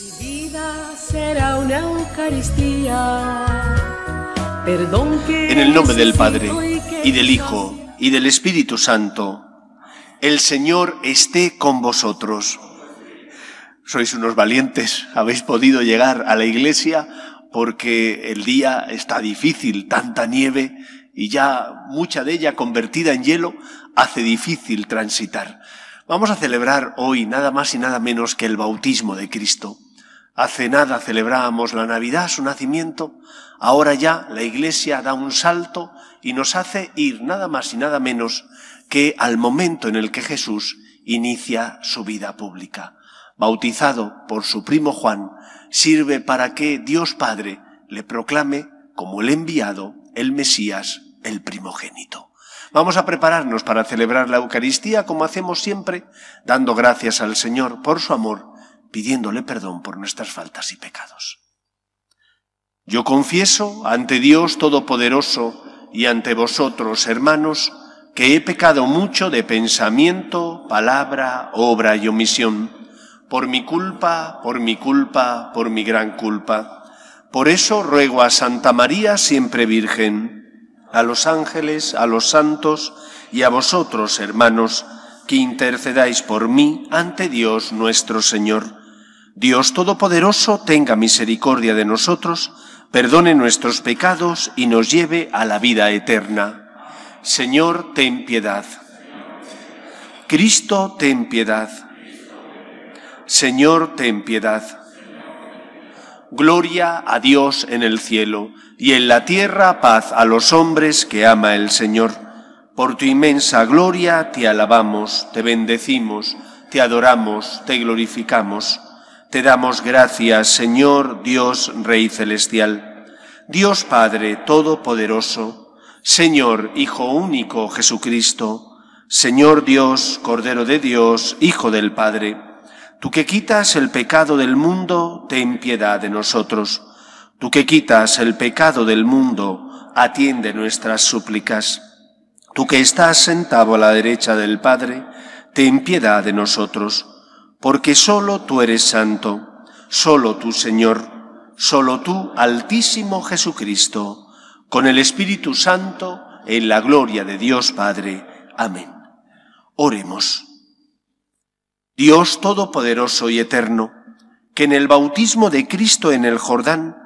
Mi vida será una Eucaristía. Perdón que En el nombre del Padre, y del Hijo, y del Espíritu Santo, el Señor esté con vosotros. Sois unos valientes, habéis podido llegar a la iglesia porque el día está difícil, tanta nieve y ya mucha de ella convertida en hielo hace difícil transitar. Vamos a celebrar hoy nada más y nada menos que el bautismo de Cristo. Hace nada celebrábamos la Navidad, su nacimiento, ahora ya la Iglesia da un salto y nos hace ir nada más y nada menos que al momento en el que Jesús inicia su vida pública. Bautizado por su primo Juan, sirve para que Dios Padre le proclame como el enviado, el Mesías, el primogénito. Vamos a prepararnos para celebrar la Eucaristía como hacemos siempre, dando gracias al Señor por su amor, pidiéndole perdón por nuestras faltas y pecados. Yo confieso ante Dios Todopoderoso y ante vosotros, hermanos, que he pecado mucho de pensamiento, palabra, obra y omisión, por mi culpa, por mi culpa, por mi gran culpa. Por eso ruego a Santa María, siempre Virgen, a los ángeles, a los santos y a vosotros, hermanos, que intercedáis por mí ante Dios nuestro Señor. Dios Todopoderoso tenga misericordia de nosotros, perdone nuestros pecados y nos lleve a la vida eterna. Señor, ten piedad. Cristo, ten piedad. Señor, ten piedad. Gloria a Dios en el cielo y en la tierra paz a los hombres que ama el Señor. Por tu inmensa gloria te alabamos, te bendecimos, te adoramos, te glorificamos. Te damos gracias, Señor Dios Rey Celestial, Dios Padre Todopoderoso, Señor Hijo único Jesucristo, Señor Dios, Cordero de Dios, Hijo del Padre. Tú que quitas el pecado del mundo, ten piedad de nosotros. Tú que quitas el pecado del mundo, atiende nuestras súplicas. Tú que estás sentado a la derecha del Padre, ten piedad de nosotros, porque solo tú eres santo, solo tú Señor, solo tú Altísimo Jesucristo, con el Espíritu Santo, en la gloria de Dios Padre. Amén. Oremos. Dios Todopoderoso y Eterno, que en el bautismo de Cristo en el Jordán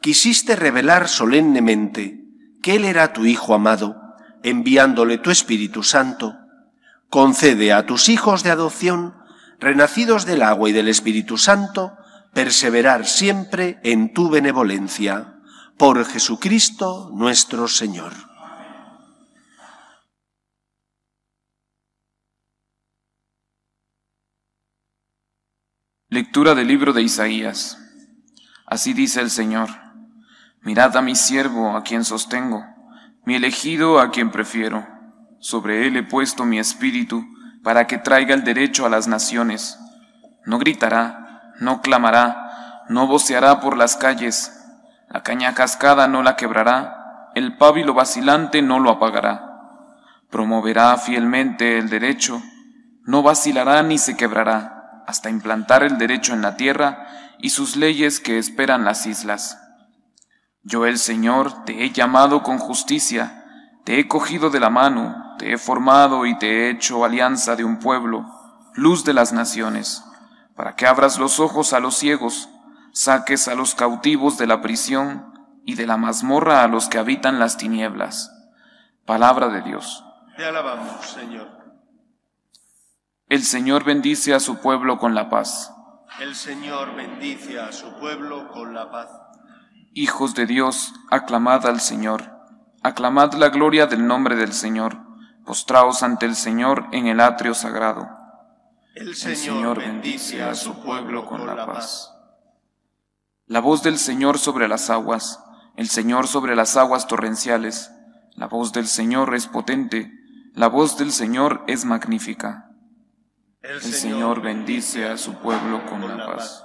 quisiste revelar solemnemente que Él era tu Hijo amado, enviándole tu Espíritu Santo, concede a tus hijos de adopción, renacidos del agua y del Espíritu Santo, perseverar siempre en tu benevolencia. Por Jesucristo nuestro Señor. Lectura del libro de Isaías. Así dice el Señor. Mirad a mi siervo, a quien sostengo, mi elegido, a quien prefiero. Sobre él he puesto mi espíritu, para que traiga el derecho a las naciones. No gritará, no clamará, no voceará por las calles. La caña cascada no la quebrará, el pábilo vacilante no lo apagará. Promoverá fielmente el derecho, no vacilará ni se quebrará, hasta implantar el derecho en la tierra y sus leyes que esperan las islas. Yo el Señor te he llamado con justicia, te he cogido de la mano, te he formado y te he hecho alianza de un pueblo, luz de las naciones, para que abras los ojos a los ciegos, saques a los cautivos de la prisión y de la mazmorra a los que habitan las tinieblas. Palabra de Dios. Te alabamos, Señor. El Señor bendice a su pueblo con la paz. El Señor bendice a su pueblo con la paz. Hijos de Dios, aclamad al Señor. Aclamad la gloria del nombre del Señor. Postraos ante el Señor en el atrio sagrado. El Señor bendice a su pueblo con la paz. La voz del Señor sobre las aguas, el Señor sobre las aguas torrenciales. La voz del Señor es potente, la voz del Señor es magnífica. El Señor bendice a su pueblo con la paz.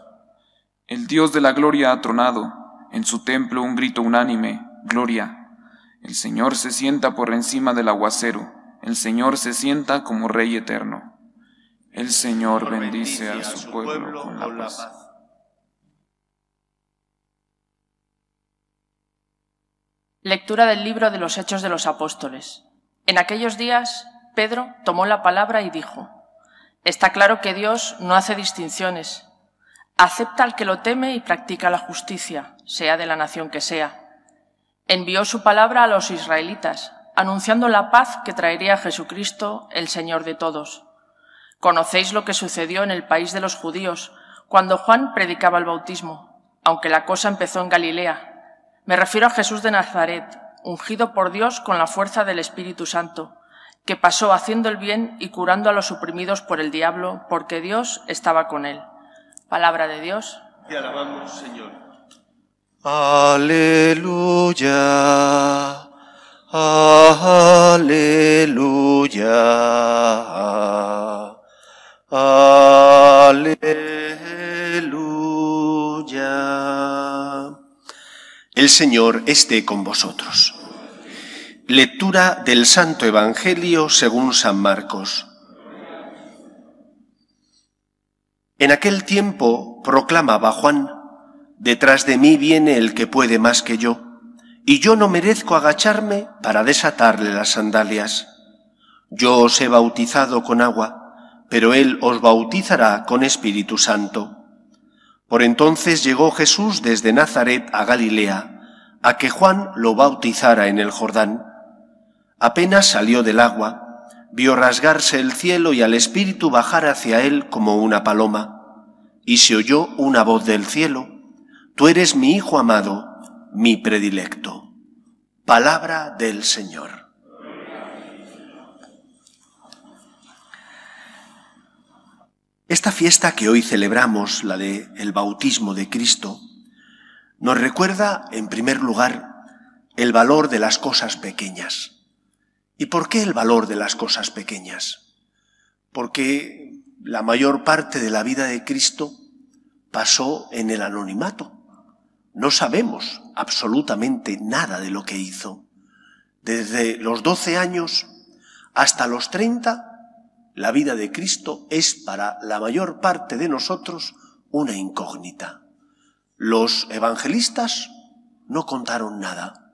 El Dios de la gloria ha tronado, en su templo un grito unánime, gloria. El Señor se sienta por encima del aguacero, el Señor se sienta como Rey eterno. El Señor bendice a su pueblo con la paz. Lectura del libro de los Hechos de los Apóstoles. En aquellos días, Pedro tomó la palabra y dijo, Está claro que Dios no hace distinciones. Acepta al que lo teme y practica la justicia, sea de la nación que sea. Envió su palabra a los israelitas, anunciando la paz que traería Jesucristo, el Señor de todos. Conocéis lo que sucedió en el país de los judíos, cuando Juan predicaba el bautismo, aunque la cosa empezó en Galilea me refiero a Jesús de Nazaret, ungido por Dios con la fuerza del Espíritu Santo, que pasó haciendo el bien y curando a los oprimidos por el diablo, porque Dios estaba con él. Palabra de Dios. Te alabamos, Señor. Aleluya. Aleluya. Aleluya. El Señor esté con vosotros. Lectura del Santo Evangelio según San Marcos. En aquel tiempo proclamaba Juan, Detrás de mí viene el que puede más que yo, y yo no merezco agacharme para desatarle las sandalias. Yo os he bautizado con agua, pero él os bautizará con Espíritu Santo. Por entonces llegó Jesús desde Nazaret a Galilea, a que Juan lo bautizara en el Jordán. Apenas salió del agua, vio rasgarse el cielo y al Espíritu bajar hacia él como una paloma, y se oyó una voz del cielo, Tú eres mi Hijo amado, mi predilecto. Palabra del Señor. Esta fiesta que hoy celebramos, la de el bautismo de Cristo, nos recuerda, en primer lugar, el valor de las cosas pequeñas. ¿Y por qué el valor de las cosas pequeñas? Porque la mayor parte de la vida de Cristo pasó en el anonimato. No sabemos absolutamente nada de lo que hizo. Desde los 12 años hasta los 30 la vida de Cristo es para la mayor parte de nosotros una incógnita. Los evangelistas no contaron nada.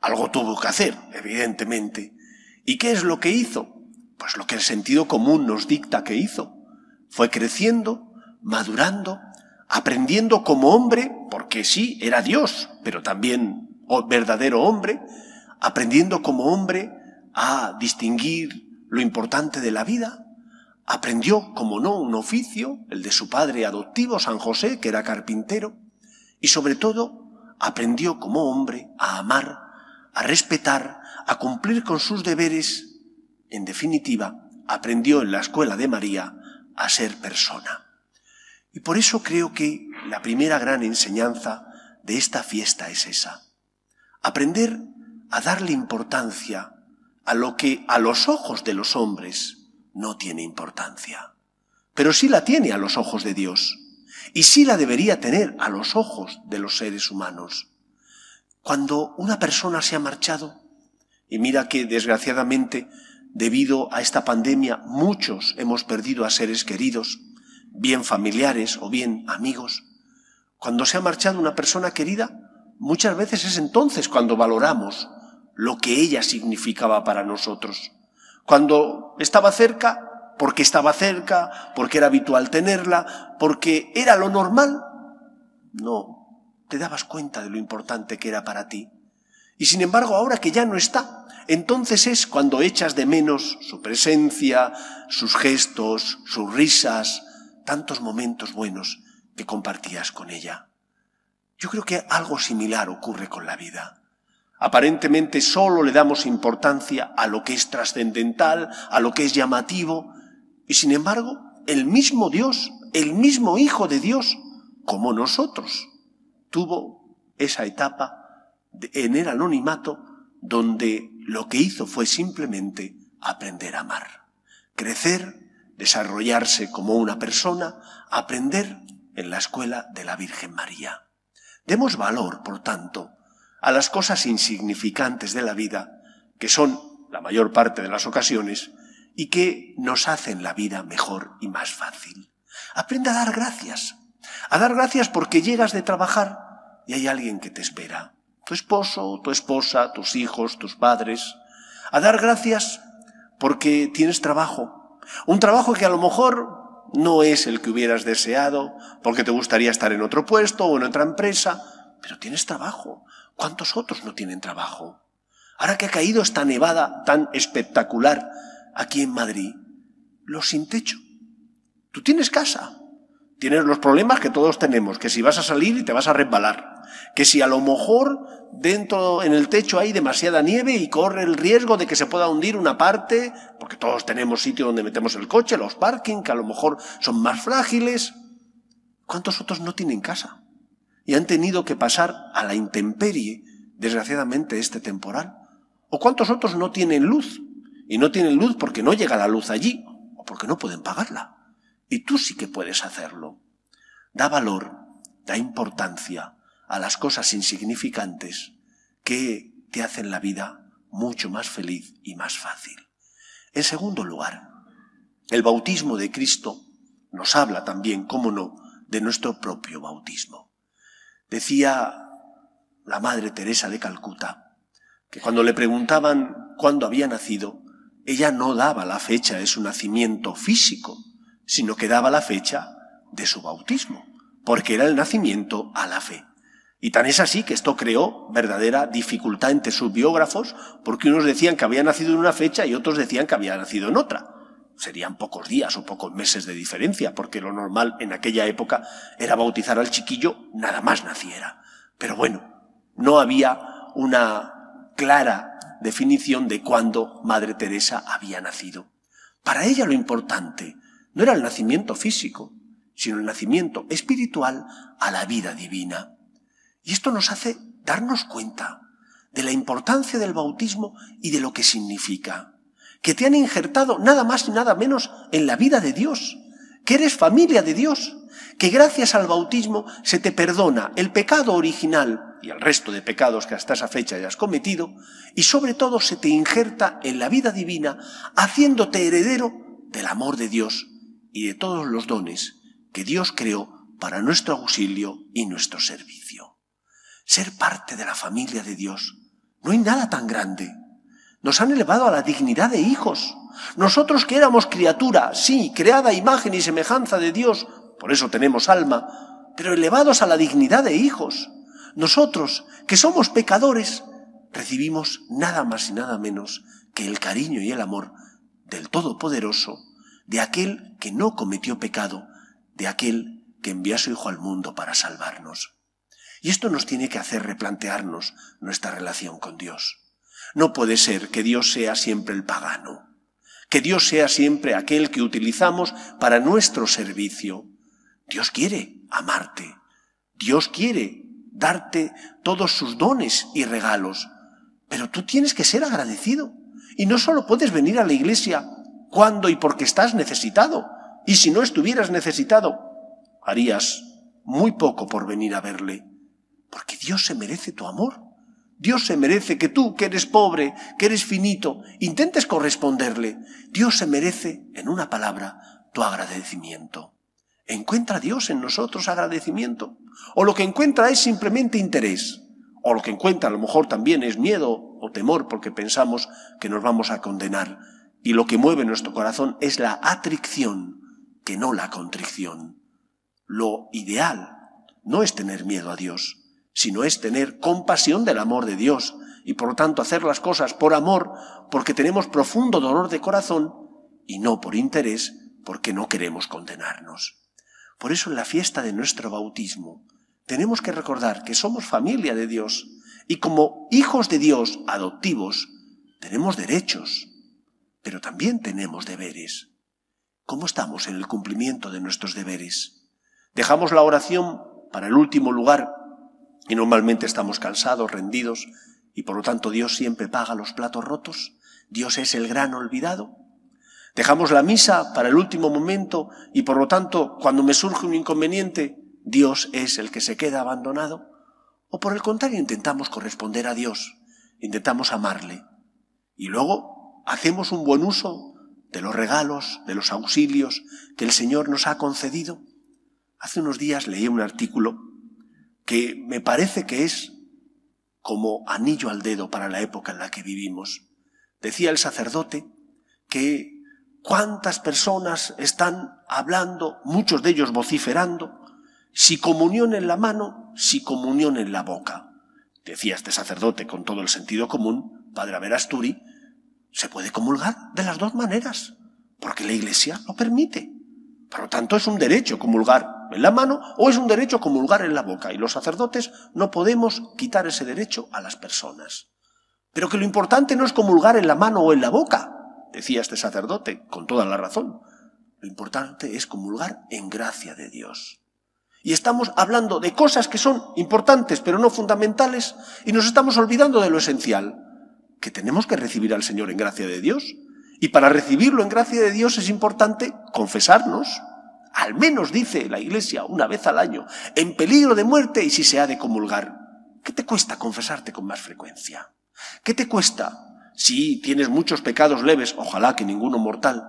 Algo tuvo que hacer, evidentemente. ¿Y qué es lo que hizo? Pues lo que el sentido común nos dicta que hizo. Fue creciendo, madurando, aprendiendo como hombre, porque sí, era Dios, pero también verdadero hombre, aprendiendo como hombre a distinguir lo importante de la vida, aprendió, como no, un oficio, el de su padre adoptivo, San José, que era carpintero, y sobre todo aprendió como hombre a amar, a respetar, a cumplir con sus deberes. En definitiva, aprendió en la escuela de María a ser persona. Y por eso creo que la primera gran enseñanza de esta fiesta es esa. Aprender a darle importancia a lo que a los ojos de los hombres no tiene importancia, pero sí la tiene a los ojos de Dios y sí la debería tener a los ojos de los seres humanos. Cuando una persona se ha marchado, y mira que desgraciadamente debido a esta pandemia muchos hemos perdido a seres queridos, bien familiares o bien amigos, cuando se ha marchado una persona querida, muchas veces es entonces cuando valoramos lo que ella significaba para nosotros. Cuando estaba cerca, porque estaba cerca, porque era habitual tenerla, porque era lo normal, no te dabas cuenta de lo importante que era para ti. Y sin embargo, ahora que ya no está, entonces es cuando echas de menos su presencia, sus gestos, sus risas, tantos momentos buenos que compartías con ella. Yo creo que algo similar ocurre con la vida. Aparentemente solo le damos importancia a lo que es trascendental, a lo que es llamativo, y sin embargo, el mismo Dios, el mismo Hijo de Dios, como nosotros, tuvo esa etapa en el anonimato donde lo que hizo fue simplemente aprender a amar, crecer, desarrollarse como una persona, aprender en la escuela de la Virgen María. Demos valor, por tanto, a las cosas insignificantes de la vida, que son la mayor parte de las ocasiones, y que nos hacen la vida mejor y más fácil. Aprende a dar gracias. A dar gracias porque llegas de trabajar y hay alguien que te espera. tu esposo, tu esposa, tus hijos, tus padres, a dar gracias porque tienes trabajo. Un trabajo que a lo mejor no es el que hubieras deseado, porque te gustaría estar en otro puesto o en otra empresa, pero tienes trabajo. ¿Cuántos otros no tienen trabajo? Ahora que ha caído esta nevada tan espectacular aquí en Madrid, los sin techo. Tú tienes casa, tienes los problemas que todos tenemos, que si vas a salir y te vas a resbalar, que si a lo mejor dentro en el techo hay demasiada nieve y corre el riesgo de que se pueda hundir una parte, porque todos tenemos sitio donde metemos el coche, los parking, que a lo mejor son más frágiles. ¿Cuántos otros no tienen casa? Y han tenido que pasar a la intemperie, desgraciadamente, este temporal. ¿O cuántos otros no tienen luz? Y no tienen luz porque no llega la luz allí, o porque no pueden pagarla. Y tú sí que puedes hacerlo. Da valor, da importancia a las cosas insignificantes que te hacen la vida mucho más feliz y más fácil. En segundo lugar, el bautismo de Cristo nos habla también, cómo no, de nuestro propio bautismo. Decía la Madre Teresa de Calcuta que cuando le preguntaban cuándo había nacido, ella no daba la fecha de su nacimiento físico, sino que daba la fecha de su bautismo, porque era el nacimiento a la fe. Y tan es así que esto creó verdadera dificultad entre sus biógrafos, porque unos decían que había nacido en una fecha y otros decían que había nacido en otra. Serían pocos días o pocos meses de diferencia, porque lo normal en aquella época era bautizar al chiquillo nada más naciera. Pero bueno, no había una clara definición de cuándo Madre Teresa había nacido. Para ella lo importante no era el nacimiento físico, sino el nacimiento espiritual a la vida divina. Y esto nos hace darnos cuenta de la importancia del bautismo y de lo que significa. Que te han injertado nada más y nada menos en la vida de Dios, que eres familia de Dios, que gracias al bautismo se te perdona el pecado original y el resto de pecados que hasta esa fecha hayas cometido, y sobre todo se te injerta en la vida divina, haciéndote heredero del amor de Dios y de todos los dones que Dios creó para nuestro auxilio y nuestro servicio ser parte de la familia de Dios. No hay nada tan grande. Nos han elevado a la dignidad de hijos. Nosotros que éramos criatura, sí, creada imagen y semejanza de Dios, por eso tenemos alma, pero elevados a la dignidad de hijos. Nosotros, que somos pecadores, recibimos nada más y nada menos que el cariño y el amor del Todopoderoso, de aquel que no cometió pecado, de aquel que envió a su Hijo al mundo para salvarnos. Y esto nos tiene que hacer replantearnos nuestra relación con Dios. No puede ser que Dios sea siempre el pagano, que Dios sea siempre aquel que utilizamos para nuestro servicio. Dios quiere amarte, Dios quiere darte todos sus dones y regalos, pero tú tienes que ser agradecido. Y no solo puedes venir a la iglesia cuando y porque estás necesitado, y si no estuvieras necesitado, harías muy poco por venir a verle. Porque Dios se merece tu amor. Dios se merece que tú, que eres pobre, que eres finito, intentes corresponderle. Dios se merece, en una palabra, tu agradecimiento. ¿Encuentra Dios en nosotros agradecimiento? ¿O lo que encuentra es simplemente interés? ¿O lo que encuentra a lo mejor también es miedo o temor porque pensamos que nos vamos a condenar? Y lo que mueve nuestro corazón es la atricción, que no la contrición. Lo ideal no es tener miedo a Dios, sino es tener compasión del amor de Dios y por lo tanto hacer las cosas por amor, porque tenemos profundo dolor de corazón y no por interés, porque no queremos condenarnos. Por eso en la fiesta de nuestro bautismo tenemos que recordar que somos familia de Dios y como hijos de Dios adoptivos tenemos derechos, pero también tenemos deberes. ¿Cómo estamos en el cumplimiento de nuestros deberes? ¿Dejamos la oración para el último lugar y normalmente estamos cansados, rendidos, y por lo tanto Dios siempre paga los platos rotos. Dios es el gran olvidado. Dejamos la misa para el último momento y por lo tanto cuando me surge un inconveniente, Dios es el que se queda abandonado. O por el contrario, intentamos corresponder a Dios, intentamos amarle. Y luego hacemos un buen uso de los regalos, de los auxilios que el Señor nos ha concedido. Hace unos días leí un artículo que me parece que es como anillo al dedo para la época en la que vivimos. Decía el sacerdote que cuántas personas están hablando, muchos de ellos vociferando, si comunión en la mano, si comunión en la boca. Decía este sacerdote con todo el sentido común, padre Averasturi, se puede comulgar de las dos maneras, porque la Iglesia lo permite. Por lo tanto, es un derecho comulgar en la mano o es un derecho comulgar en la boca. Y los sacerdotes no podemos quitar ese derecho a las personas. Pero que lo importante no es comulgar en la mano o en la boca, decía este sacerdote, con toda la razón. Lo importante es comulgar en gracia de Dios. Y estamos hablando de cosas que son importantes pero no fundamentales y nos estamos olvidando de lo esencial, que tenemos que recibir al Señor en gracia de Dios. Y para recibirlo en gracia de Dios es importante confesarnos, al menos dice la Iglesia una vez al año, en peligro de muerte y si se ha de comulgar. ¿Qué te cuesta confesarte con más frecuencia? ¿Qué te cuesta? Si tienes muchos pecados leves, ojalá que ninguno mortal.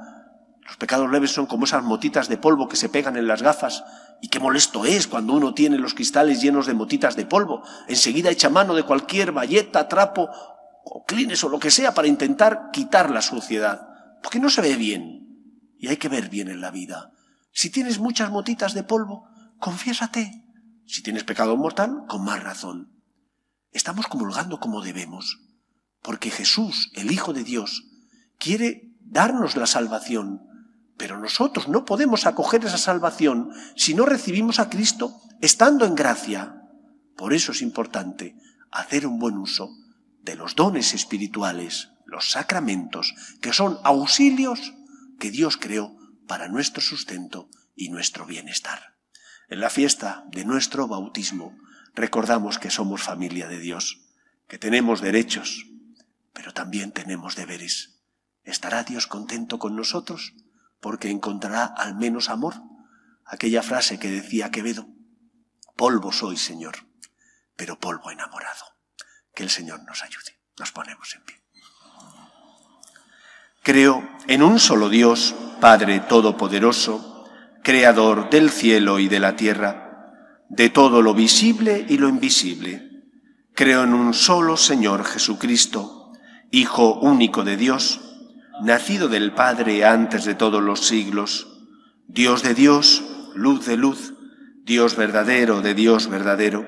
Los pecados leves son como esas motitas de polvo que se pegan en las gafas. Y qué molesto es cuando uno tiene los cristales llenos de motitas de polvo. Enseguida echa mano de cualquier valleta, trapo o clines o lo que sea para intentar quitar la suciedad. Porque no se ve bien. Y hay que ver bien en la vida. Si tienes muchas motitas de polvo, confiésate. Si tienes pecado mortal, con más razón. Estamos comulgando como debemos, porque Jesús, el Hijo de Dios, quiere darnos la salvación, pero nosotros no podemos acoger esa salvación si no recibimos a Cristo estando en gracia. Por eso es importante hacer un buen uso de los dones espirituales, los sacramentos, que son auxilios que Dios creó para nuestro sustento y nuestro bienestar. En la fiesta de nuestro bautismo recordamos que somos familia de Dios, que tenemos derechos, pero también tenemos deberes. ¿Estará Dios contento con nosotros porque encontrará al menos amor? Aquella frase que decía Quevedo, polvo soy, Señor, pero polvo enamorado. Que el Señor nos ayude. Nos ponemos en pie. Creo en un solo Dios, Padre Todopoderoso, Creador del cielo y de la tierra, de todo lo visible y lo invisible. Creo en un solo Señor Jesucristo, Hijo único de Dios, nacido del Padre antes de todos los siglos, Dios de Dios, luz de luz, Dios verdadero de Dios verdadero,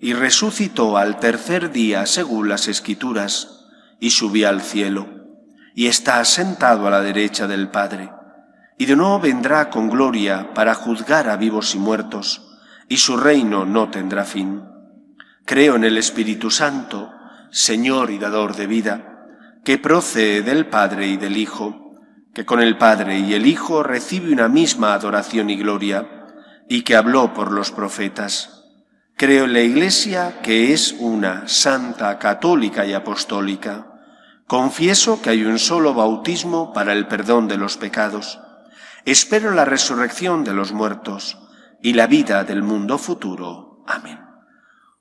y resucitó al tercer día según las Escrituras, y subió al cielo, y está sentado a la derecha del Padre y de nuevo vendrá con gloria para juzgar a vivos y muertos, y su reino no tendrá fin. Creo en el Espíritu Santo, Señor y dador de vida, que procede del Padre y del Hijo, que con el Padre y el Hijo recibe una misma adoración y gloria, y que habló por los profetas. Creo en la Iglesia, que es una santa, católica y apostólica. Confieso que hay un solo bautismo para el perdón de los pecados Espero la resurrección de los muertos y la vida del mundo futuro. Amén.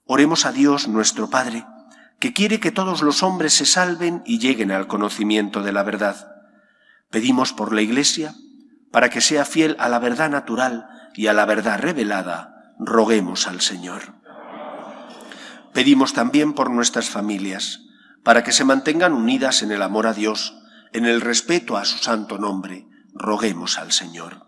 Oremos a Dios nuestro Padre, que quiere que todos los hombres se salven y lleguen al conocimiento de la verdad. Pedimos por la Iglesia, para que sea fiel a la verdad natural y a la verdad revelada, roguemos al Señor. Pedimos también por nuestras familias, para que se mantengan unidas en el amor a Dios, en el respeto a su santo nombre, roguemos al Señor.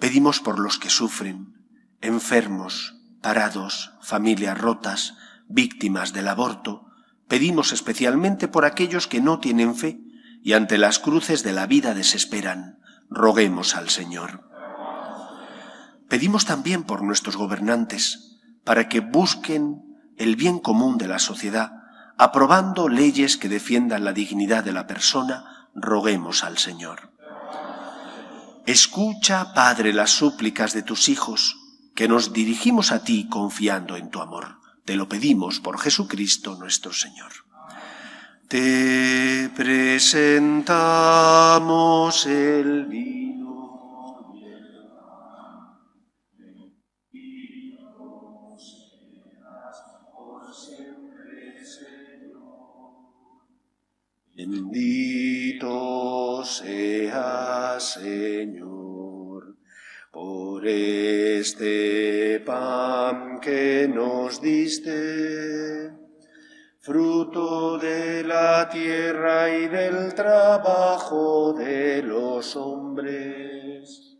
Pedimos por los que sufren, enfermos, parados, familias rotas, víctimas del aborto. Pedimos especialmente por aquellos que no tienen fe y ante las cruces de la vida desesperan. Roguemos al Señor. Pedimos también por nuestros gobernantes, para que busquen el bien común de la sociedad, aprobando leyes que defiendan la dignidad de la persona, roguemos al Señor. Escucha, Padre, las súplicas de tus hijos, que nos dirigimos a ti confiando en tu amor. Te lo pedimos por Jesucristo nuestro Señor. Te presentamos el vino. Bendito sea Señor por este pan que nos diste, fruto de la tierra y del trabajo de los hombres.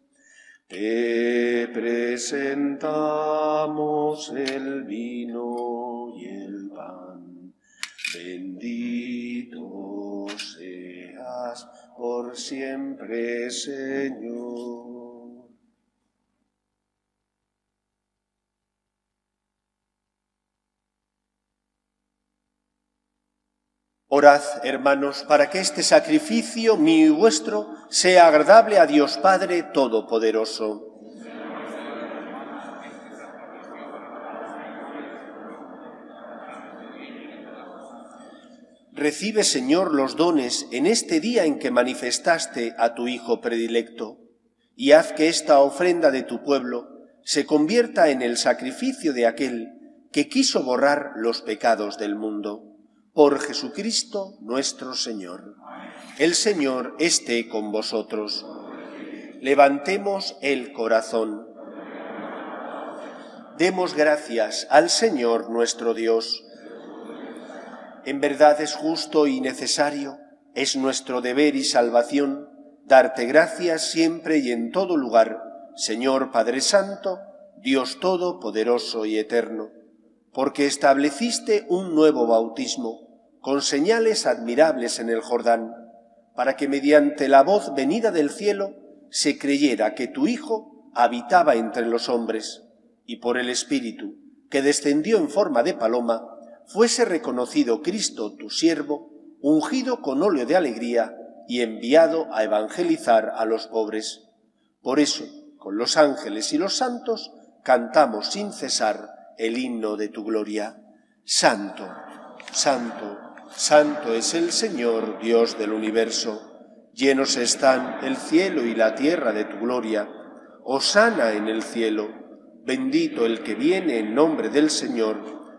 Te presentamos el vino y el pan. Bendito por siempre, Señor. Orad, hermanos, para que este sacrificio mío y vuestro sea agradable a Dios Padre Todopoderoso. Recibe, Señor, los dones en este día en que manifestaste a tu Hijo predilecto, y haz que esta ofrenda de tu pueblo se convierta en el sacrificio de aquel que quiso borrar los pecados del mundo. Por Jesucristo nuestro Señor. El Señor esté con vosotros. Levantemos el corazón. Demos gracias al Señor nuestro Dios. En verdad es justo y necesario, es nuestro deber y salvación, darte gracias siempre y en todo lugar, Señor Padre Santo, Dios Todopoderoso y Eterno, porque estableciste un nuevo bautismo, con señales admirables en el Jordán, para que mediante la voz venida del cielo se creyera que tu Hijo habitaba entre los hombres, y por el Espíritu, que descendió en forma de paloma, fuese reconocido Cristo, tu siervo, ungido con óleo de alegría y enviado a evangelizar a los pobres. Por eso, con los ángeles y los santos, cantamos sin cesar el himno de tu gloria. Santo, santo, santo es el Señor, Dios del universo. Llenos están el cielo y la tierra de tu gloria. Osana en el cielo. Bendito el que viene en nombre del Señor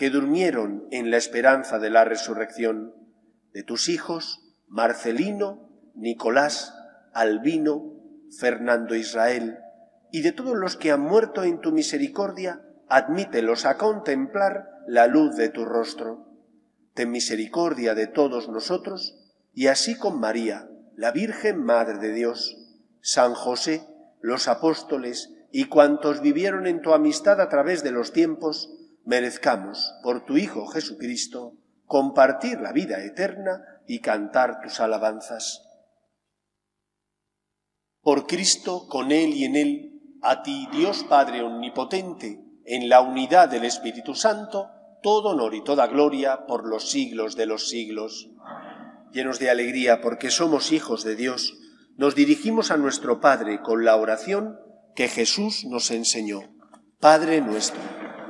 que durmieron en la esperanza de la resurrección, de tus hijos, Marcelino, Nicolás, Albino, Fernando Israel, y de todos los que han muerto en tu misericordia, admítelos a contemplar la luz de tu rostro. Ten misericordia de todos nosotros, y así con María, la Virgen Madre de Dios, San José, los apóstoles y cuantos vivieron en tu amistad a través de los tiempos, merezcamos, por tu Hijo Jesucristo, compartir la vida eterna y cantar tus alabanzas. Por Cristo, con Él y en Él, a ti, Dios Padre Omnipotente, en la unidad del Espíritu Santo, todo honor y toda gloria por los siglos de los siglos. Llenos de alegría porque somos hijos de Dios, nos dirigimos a nuestro Padre con la oración que Jesús nos enseñó. Padre nuestro,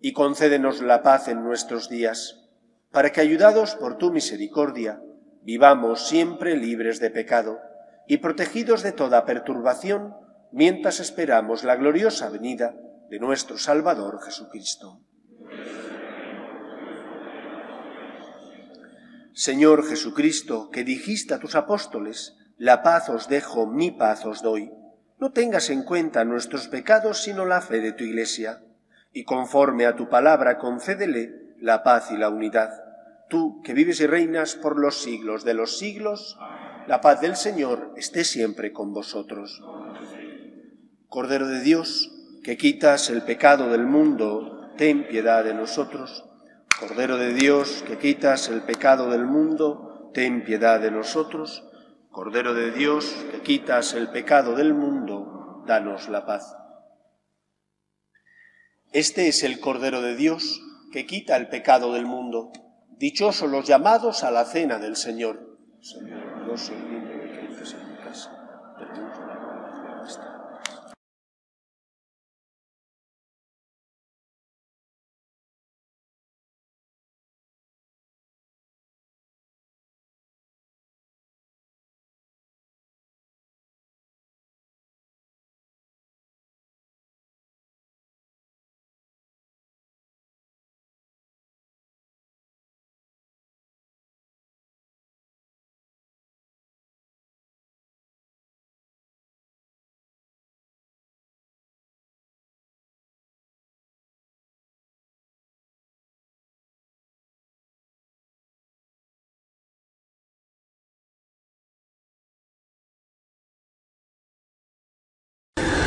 y concédenos la paz en nuestros días, para que, ayudados por tu misericordia, vivamos siempre libres de pecado y protegidos de toda perturbación, mientras esperamos la gloriosa venida de nuestro Salvador Jesucristo. Señor Jesucristo, que dijiste a tus apóstoles, la paz os dejo, mi paz os doy. No tengas en cuenta nuestros pecados, sino la fe de tu Iglesia, y conforme a tu palabra concédele la paz y la unidad. Tú, que vives y reinas por los siglos de los siglos, la paz del Señor esté siempre con vosotros. Cordero de Dios, que quitas el pecado del mundo, ten piedad de nosotros. Cordero de Dios, que quitas el pecado del mundo, ten piedad de nosotros. Cordero de Dios, que quitas el pecado del mundo, danos la paz. Este es el Cordero de Dios, que quita el pecado del mundo. Dichosos los llamados a la cena del Señor. Señor,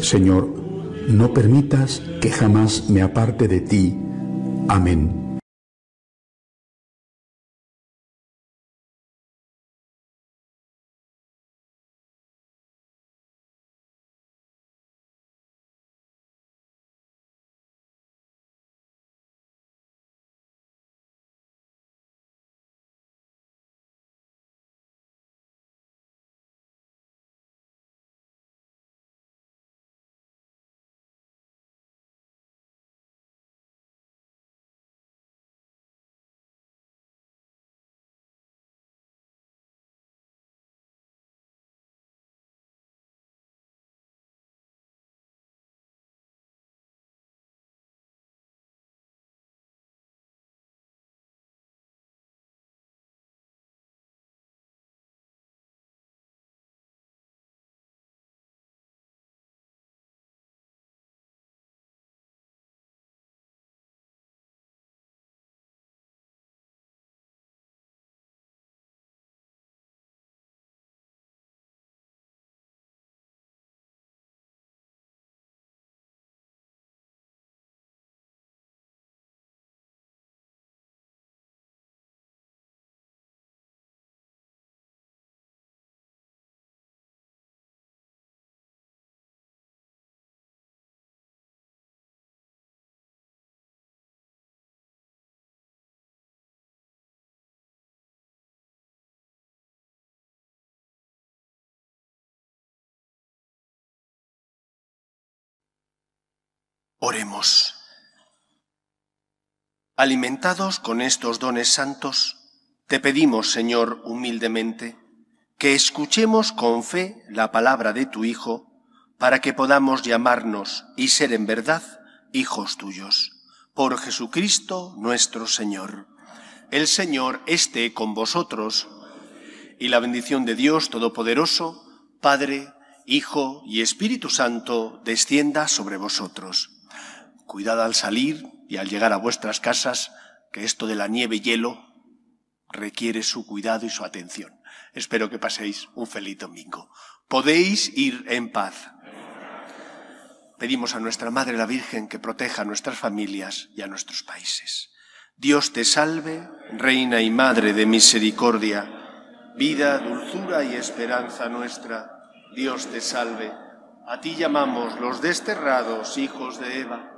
Señor, no permitas que jamás me aparte de ti. Amén. Oremos. Alimentados con estos dones santos, te pedimos, Señor, humildemente, que escuchemos con fe la palabra de tu Hijo, para que podamos llamarnos y ser en verdad hijos tuyos. Por Jesucristo nuestro Señor. El Señor esté con vosotros, y la bendición de Dios Todopoderoso, Padre, Hijo y Espíritu Santo, descienda sobre vosotros. Cuidad al salir y al llegar a vuestras casas, que esto de la nieve y hielo requiere su cuidado y su atención. Espero que paséis un feliz domingo. Podéis ir en paz. Pedimos a nuestra Madre la Virgen que proteja a nuestras familias y a nuestros países. Dios te salve, Reina y Madre de Misericordia, vida, dulzura y esperanza nuestra. Dios te salve. A ti llamamos los desterrados hijos de Eva.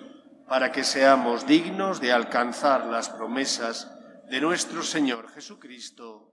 para que seamos dignos de alcanzar las promesas de nuestro Señor Jesucristo.